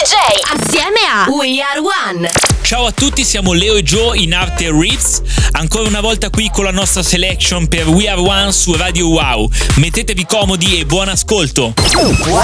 DJ assieme a We Are One. Ciao a tutti, siamo Leo e Joe in Arte Ritz, ancora una volta qui con la nostra selection per We Are One su Radio Wow. Mettetevi comodi e buon ascolto. Wow.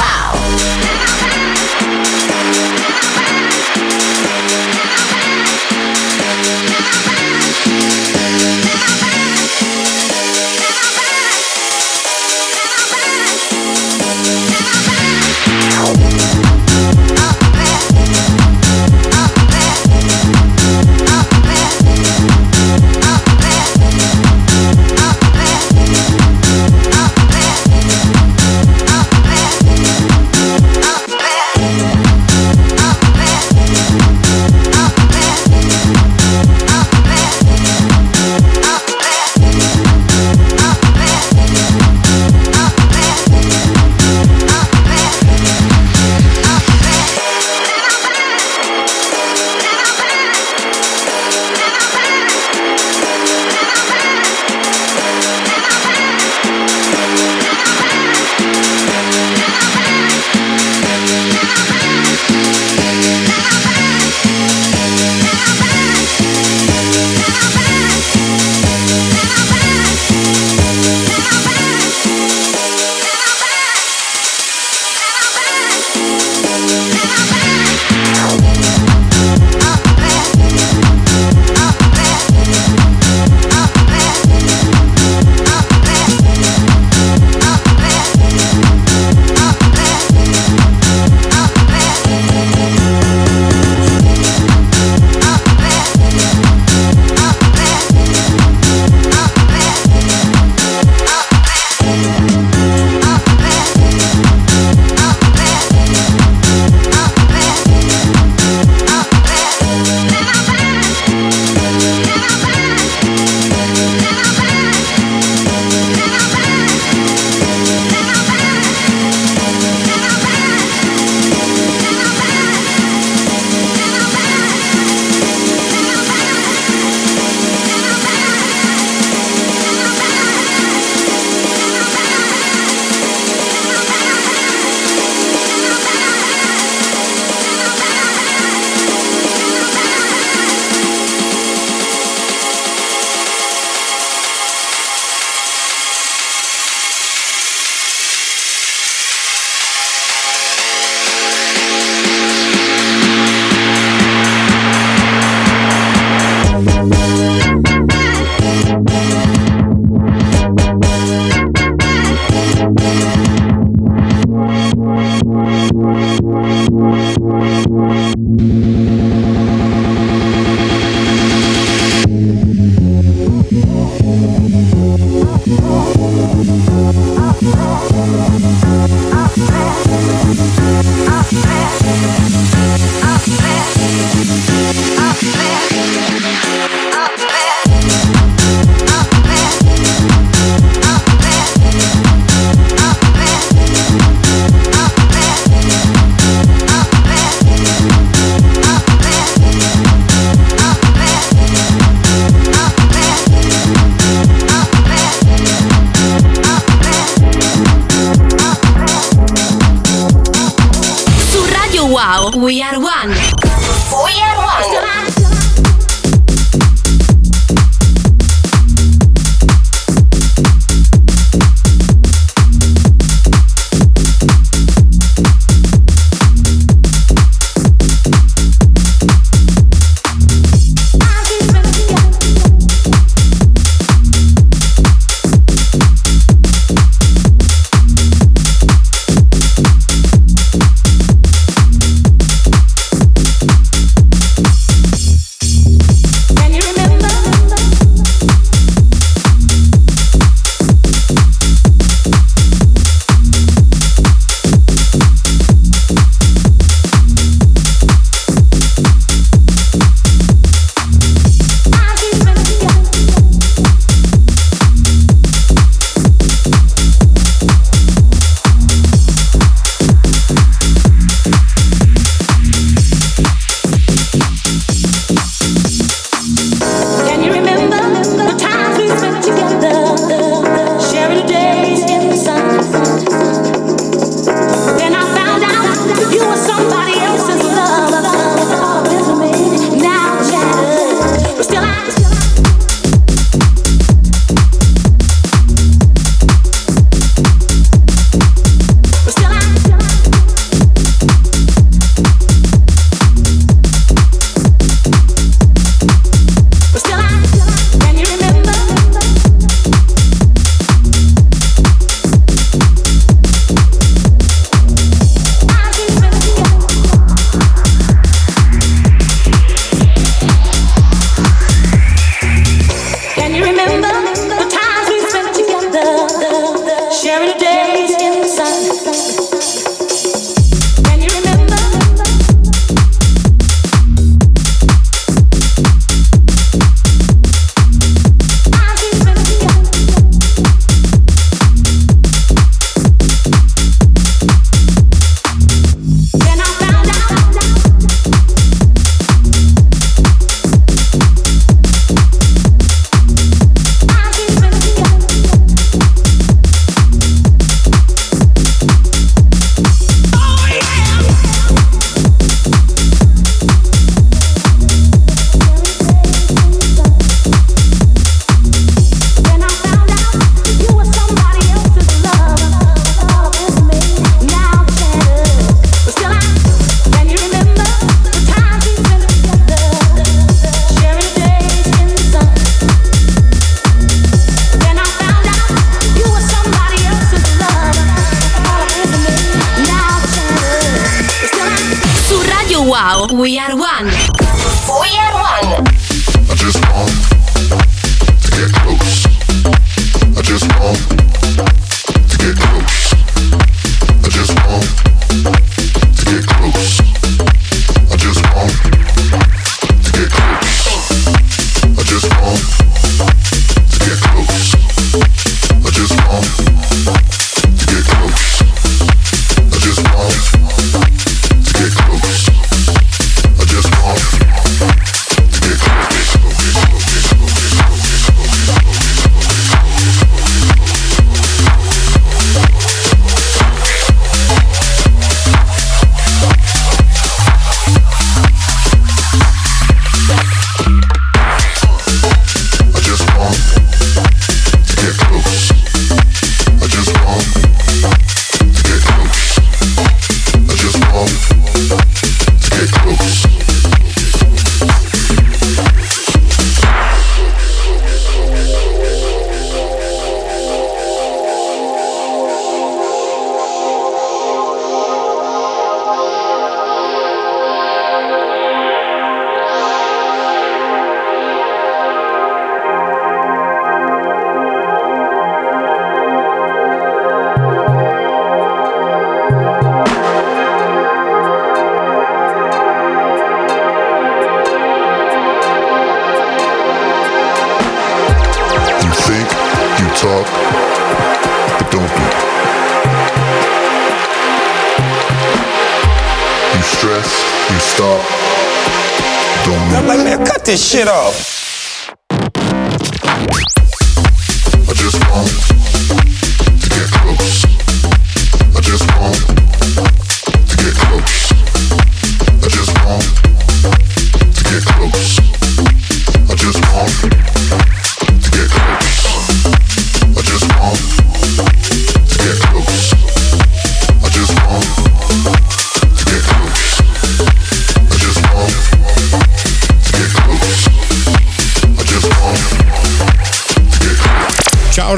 this shit off.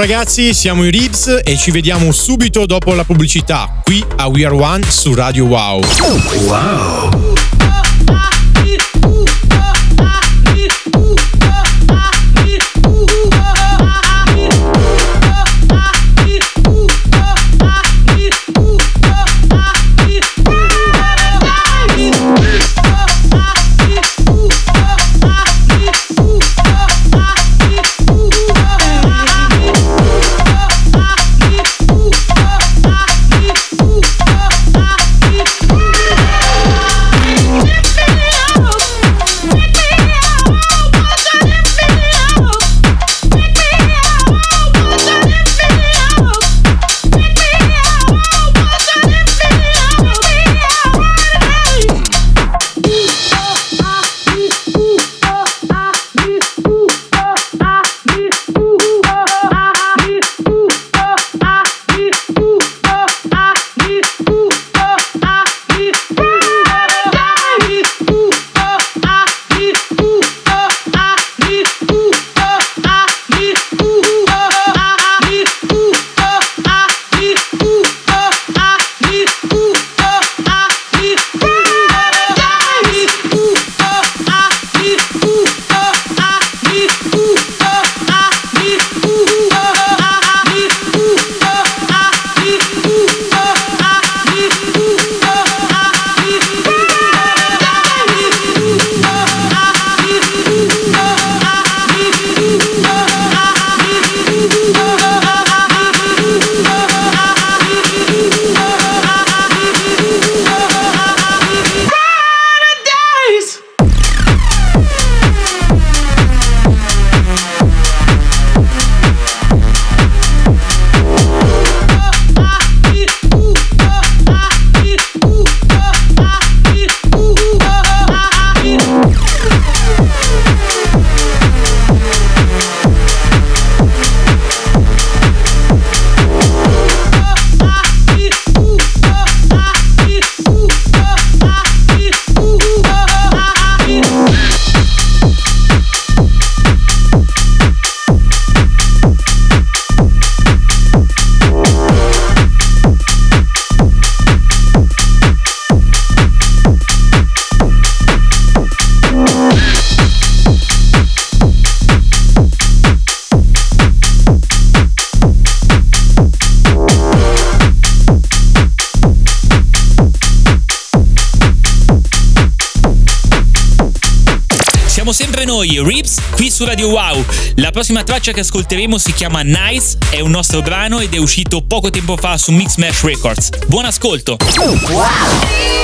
ragazzi, siamo i Ribs e ci vediamo subito dopo la pubblicità qui a We Are One su Radio Wow. Wow! Noi, Rips, qui su Radio Wow. La prossima traccia che ascolteremo si chiama Nice, è un nostro brano ed è uscito poco tempo fa su Mix Mash Records. Buon ascolto! Wow.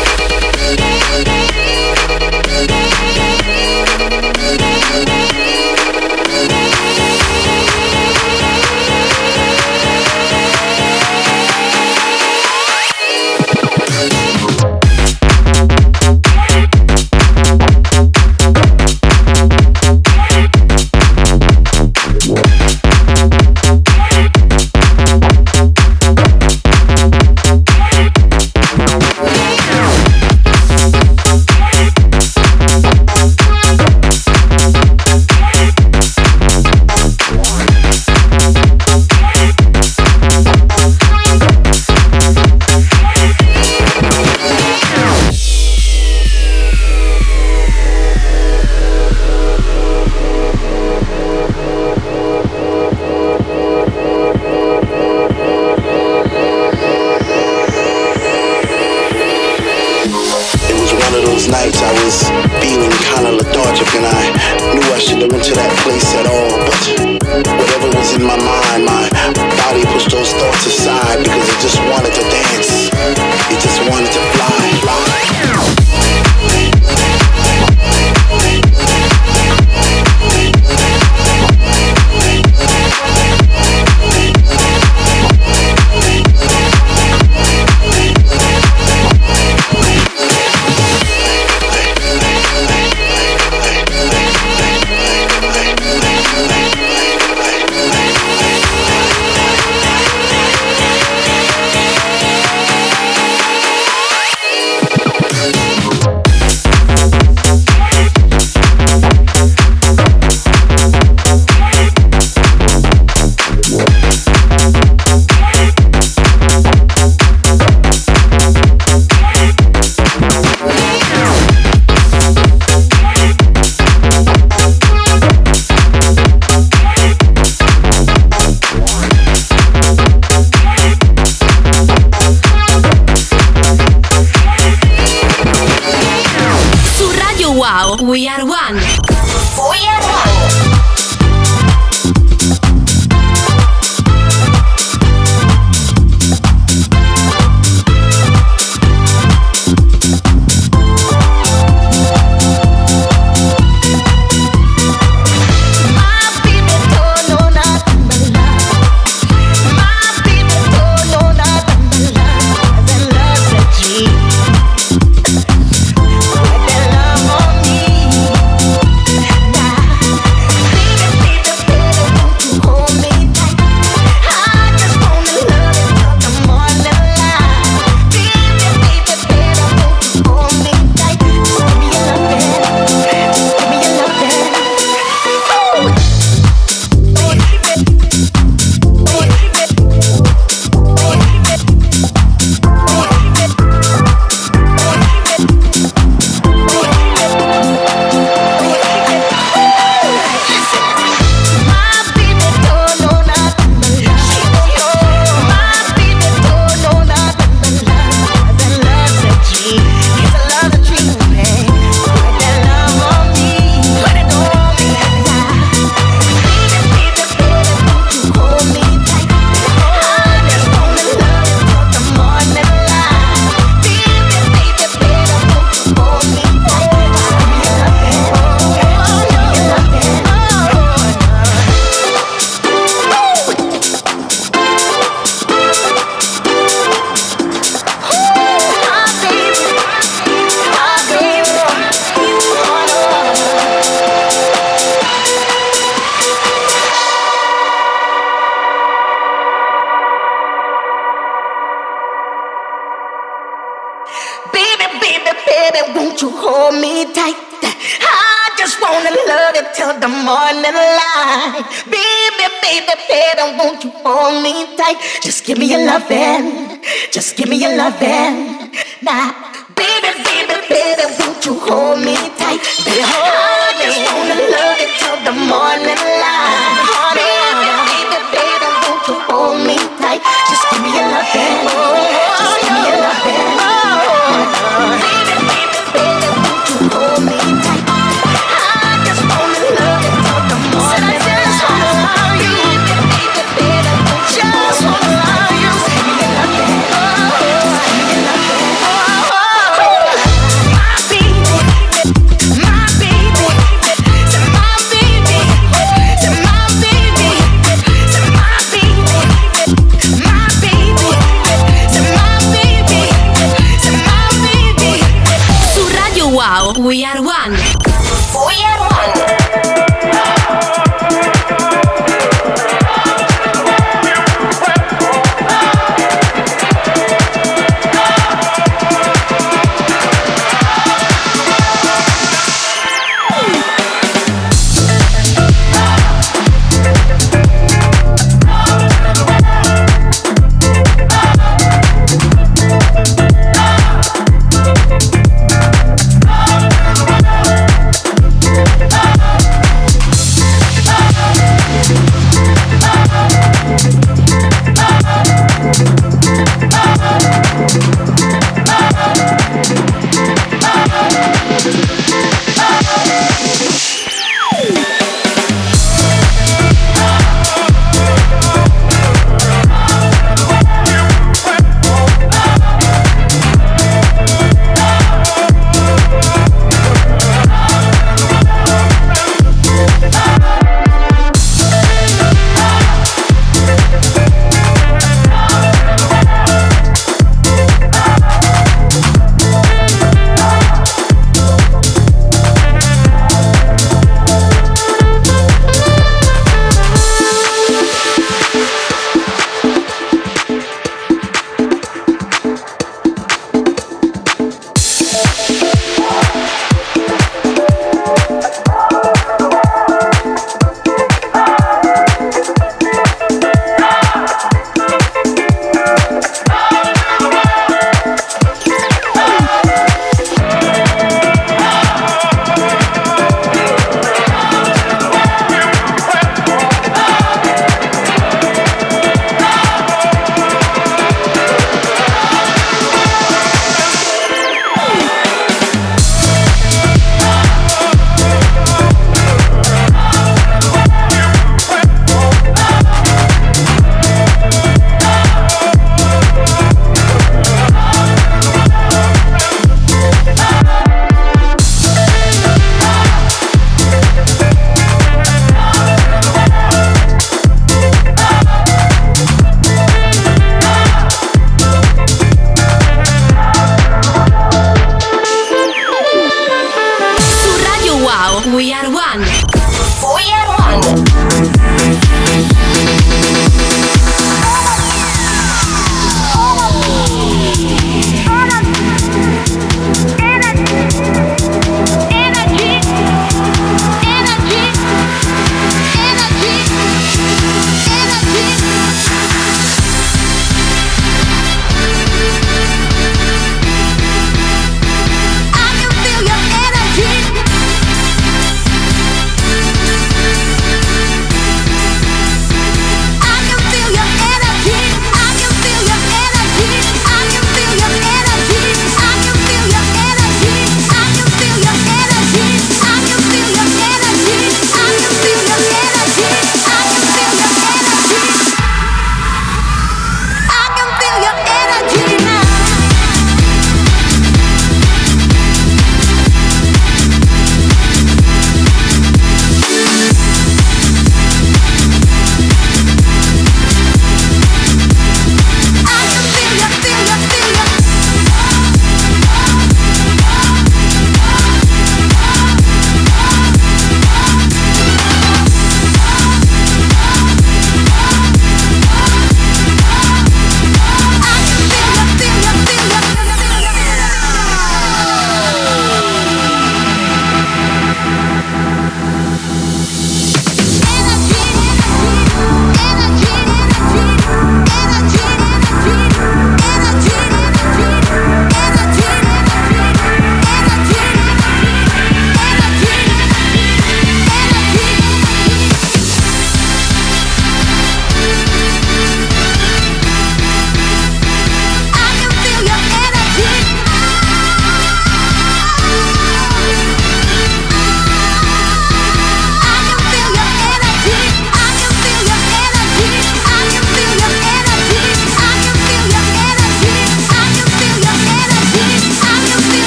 Those nights I was feeling kinda lethargic and I knew I shouldn't have went to that place at all. But whatever was in my mind, my body pushed those thoughts aside because it just wanted to dance. It just wanted to fly, fly.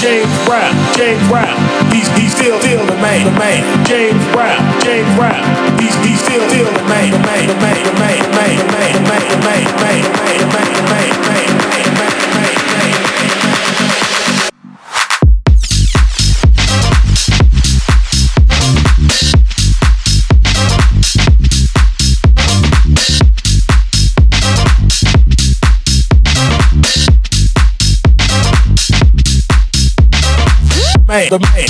James Brown, James Brown, he's he's still still the man, the man. James Brown, James Brown, he's he's still still the man, the man, the man, the man, the man, the man, the man, the man, the man, the man, the man, the man. the man.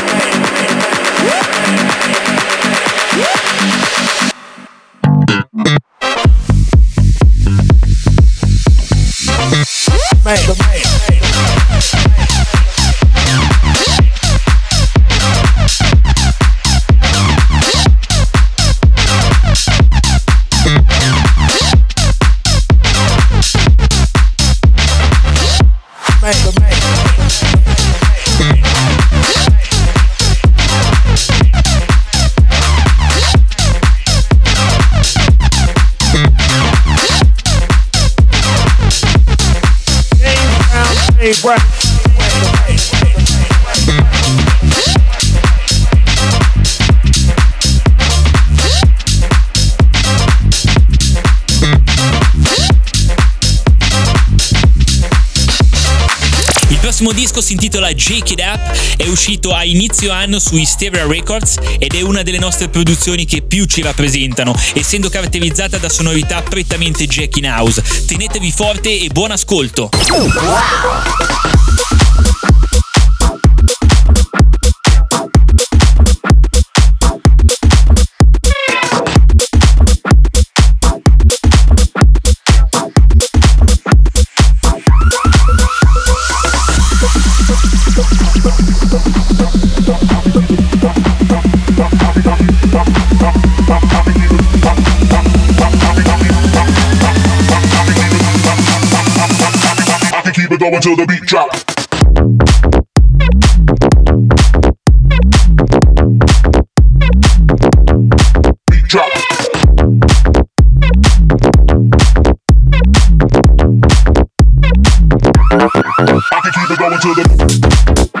intitola Jake It Up, è uscito a inizio anno su Hysteria Records ed è una delle nostre produzioni che più ci rappresentano, essendo caratterizzata da sonorità prettamente jack in house. Tenetevi forte e buon ascolto! Wow. keep it going till the beat drop. Beat drop. I can keep it going till the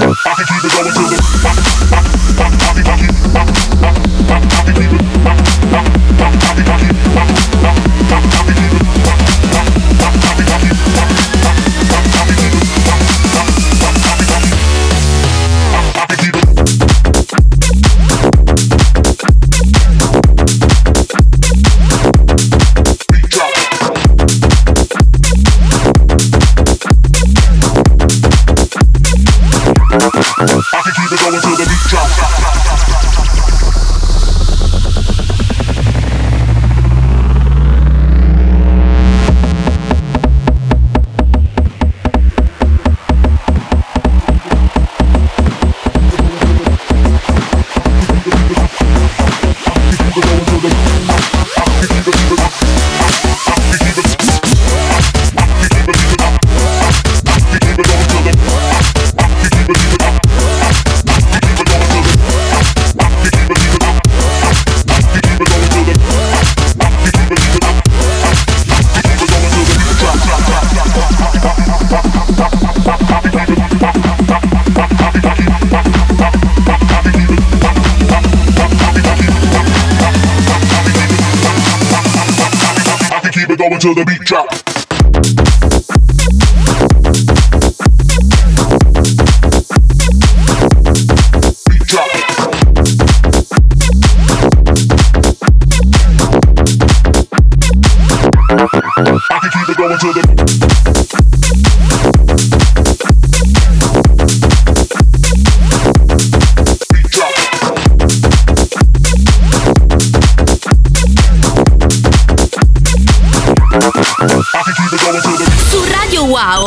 to the beat drop.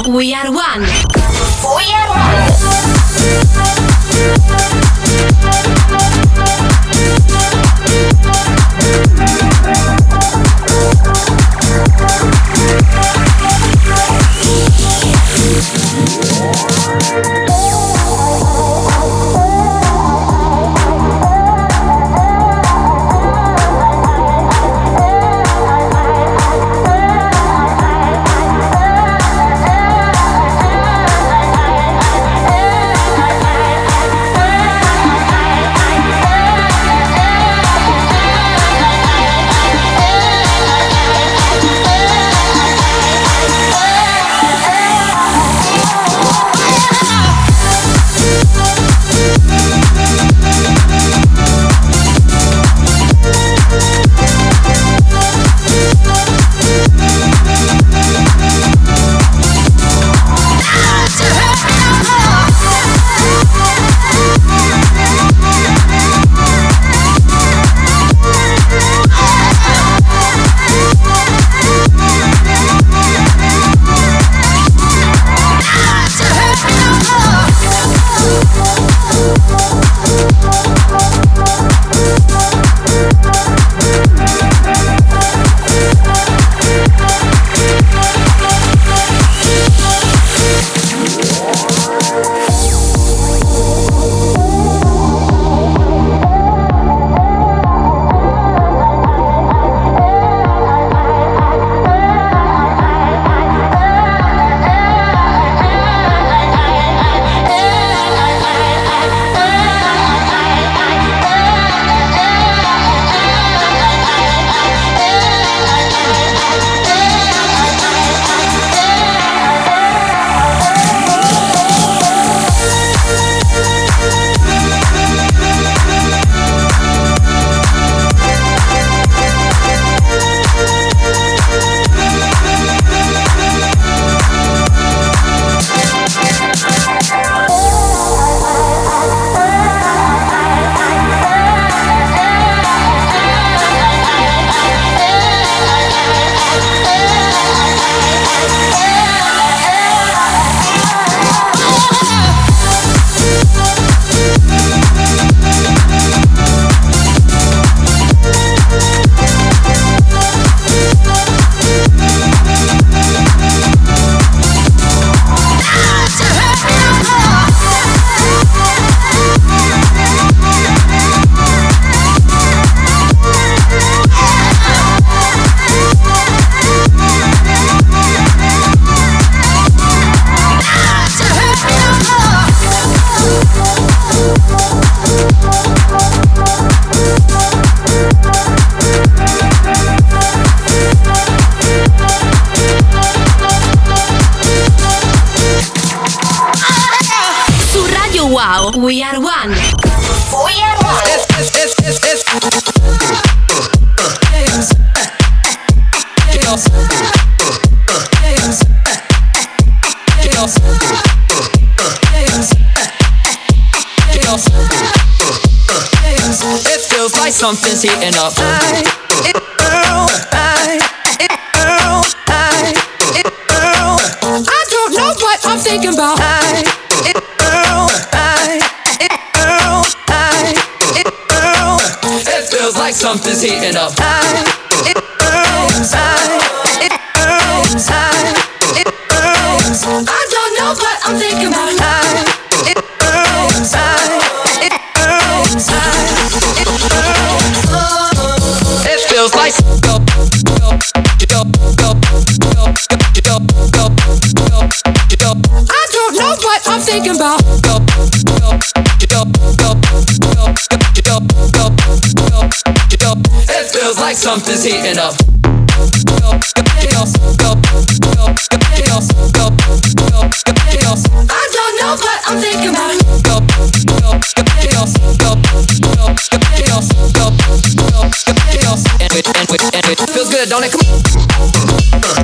We Are One. something's heating up. I, it, girl, I, it, girl, I, it, girl. I don't know what I'm thinking about. I, it, girl, I, it, girl, I, it, girl. It feels like something's heating up. I, It feels like something's heating up. I don't know, I'm thinking about Feels good, don't it? Come.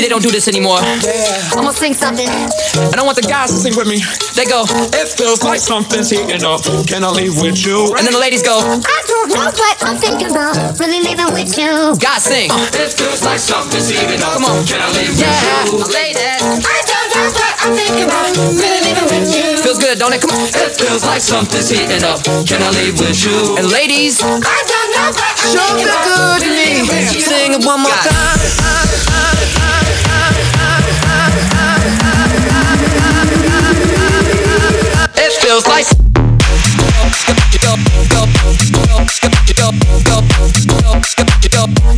See, they don't do this anymore. I'm gonna sing something. And I want the guys to sing with me. They go, It feels like something's heating up. Can I leave with you? and then the ladies go, I don't know what I'm thinking about. Really leaving with you. guys sing. Uh, it feels like something's heating up. Come on. Can I leave Yeah, with you? ladies. I don't know what I'm thinking about. Really leaving with you. Feels good, don't it? Come on. It feels like something's heating up. Can I leave with you? And ladies, I don't know what I'm show thinking the about. good to me. Sing it one more time. It feels like.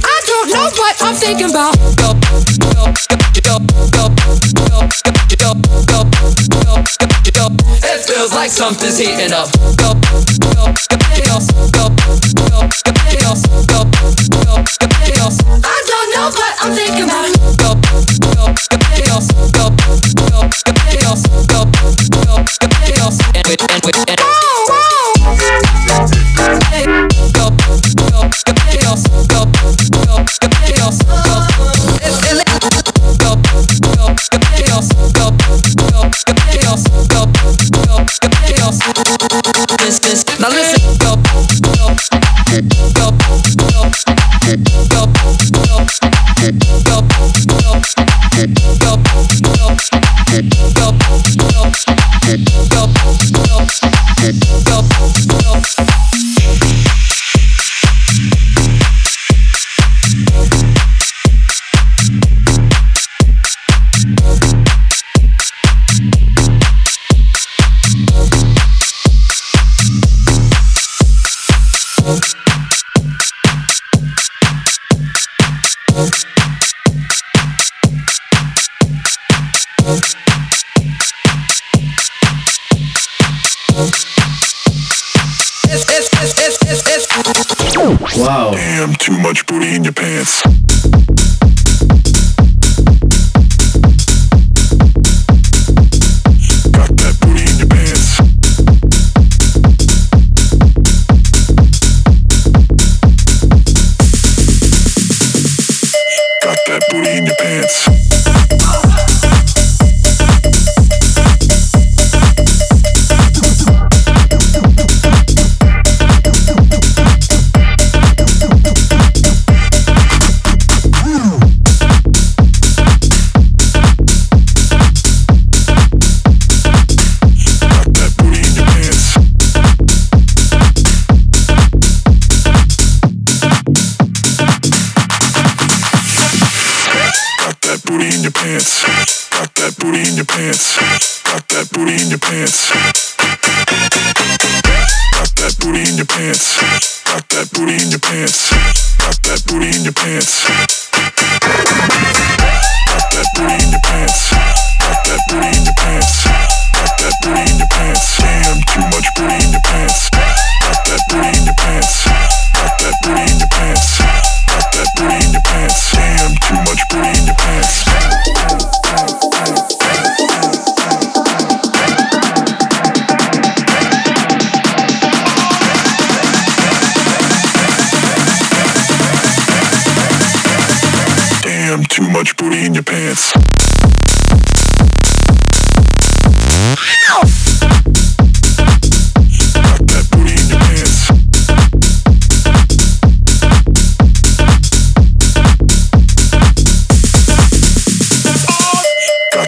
I don't know what I'm thinking about It feels like something's heating up. I don't know what I'm thinking about sandwich, sandwich, and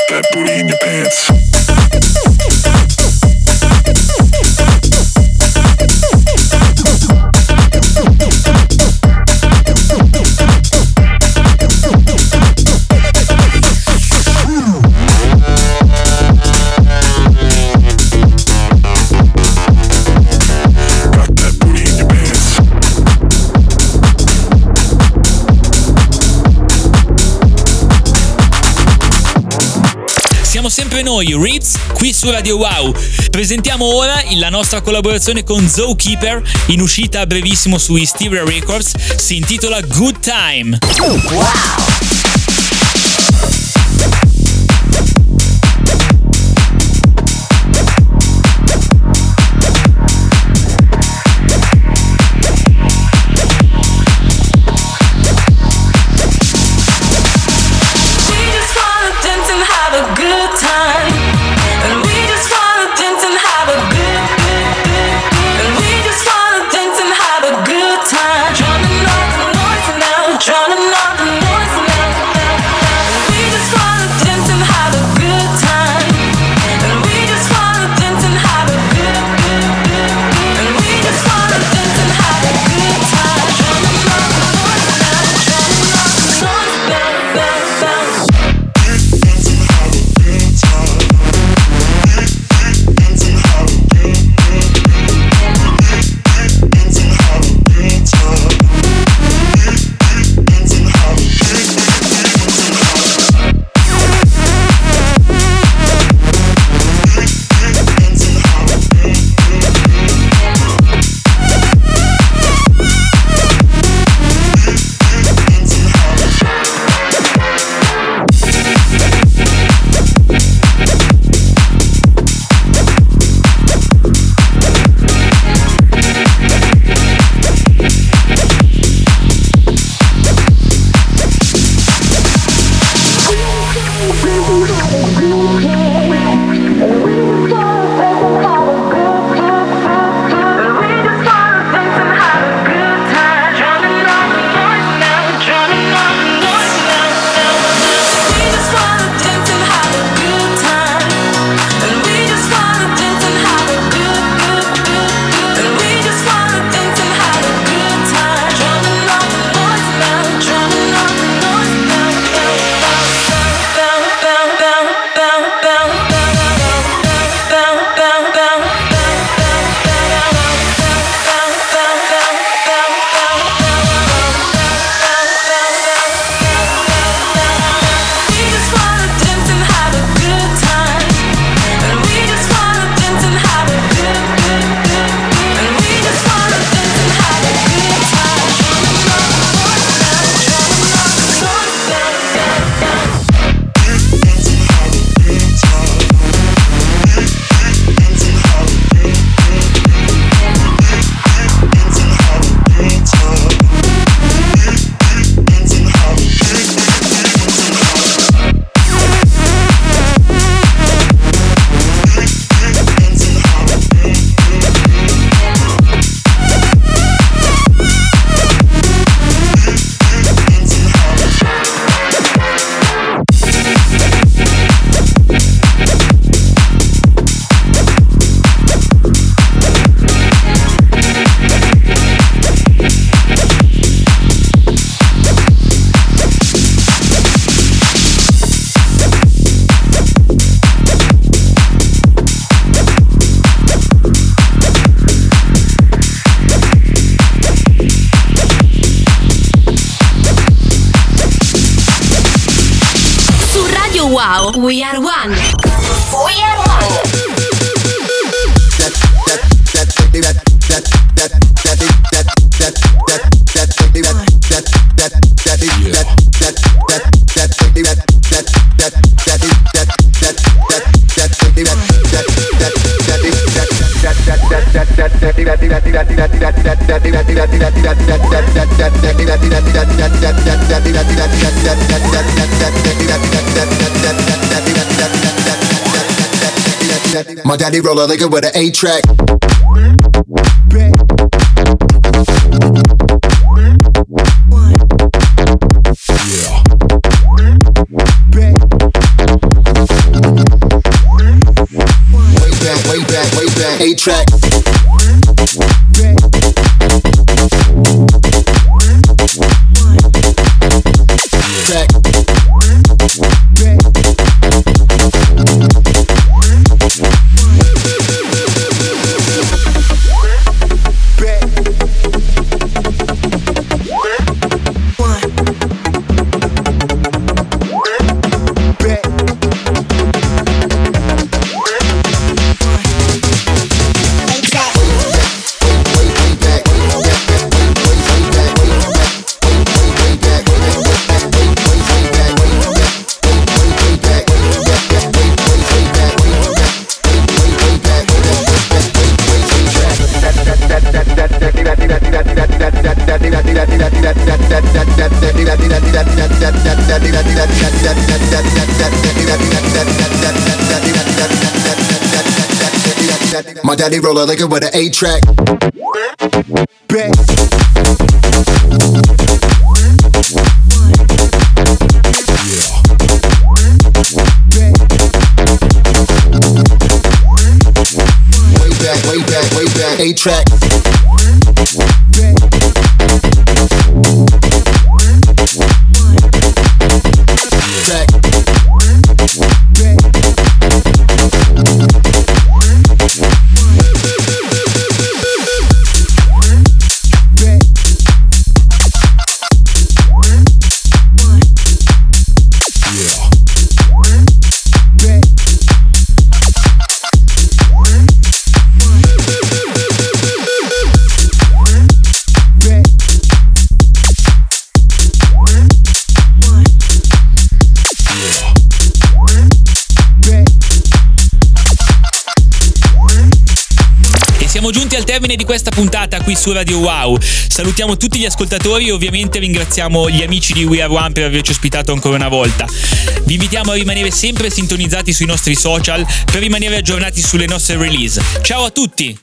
that booty in your pants. sempre noi, Rips, qui su Radio Wow. Presentiamo ora la nostra collaborazione con Zookeeper, in uscita a brevissimo su Hysteria Records, si intitola Good Time. Wow! My daddy roll a liquor with an eight track. eight track. Thank My daddy roll a liquor with an A track. Way back, way back, way back. A track. Track. Questa puntata qui su Radio Wow. Salutiamo tutti gli ascoltatori e ovviamente ringraziamo gli amici di We Are One per averci ospitato ancora una volta. Vi invitiamo a rimanere sempre sintonizzati sui nostri social per rimanere aggiornati sulle nostre release. Ciao a tutti!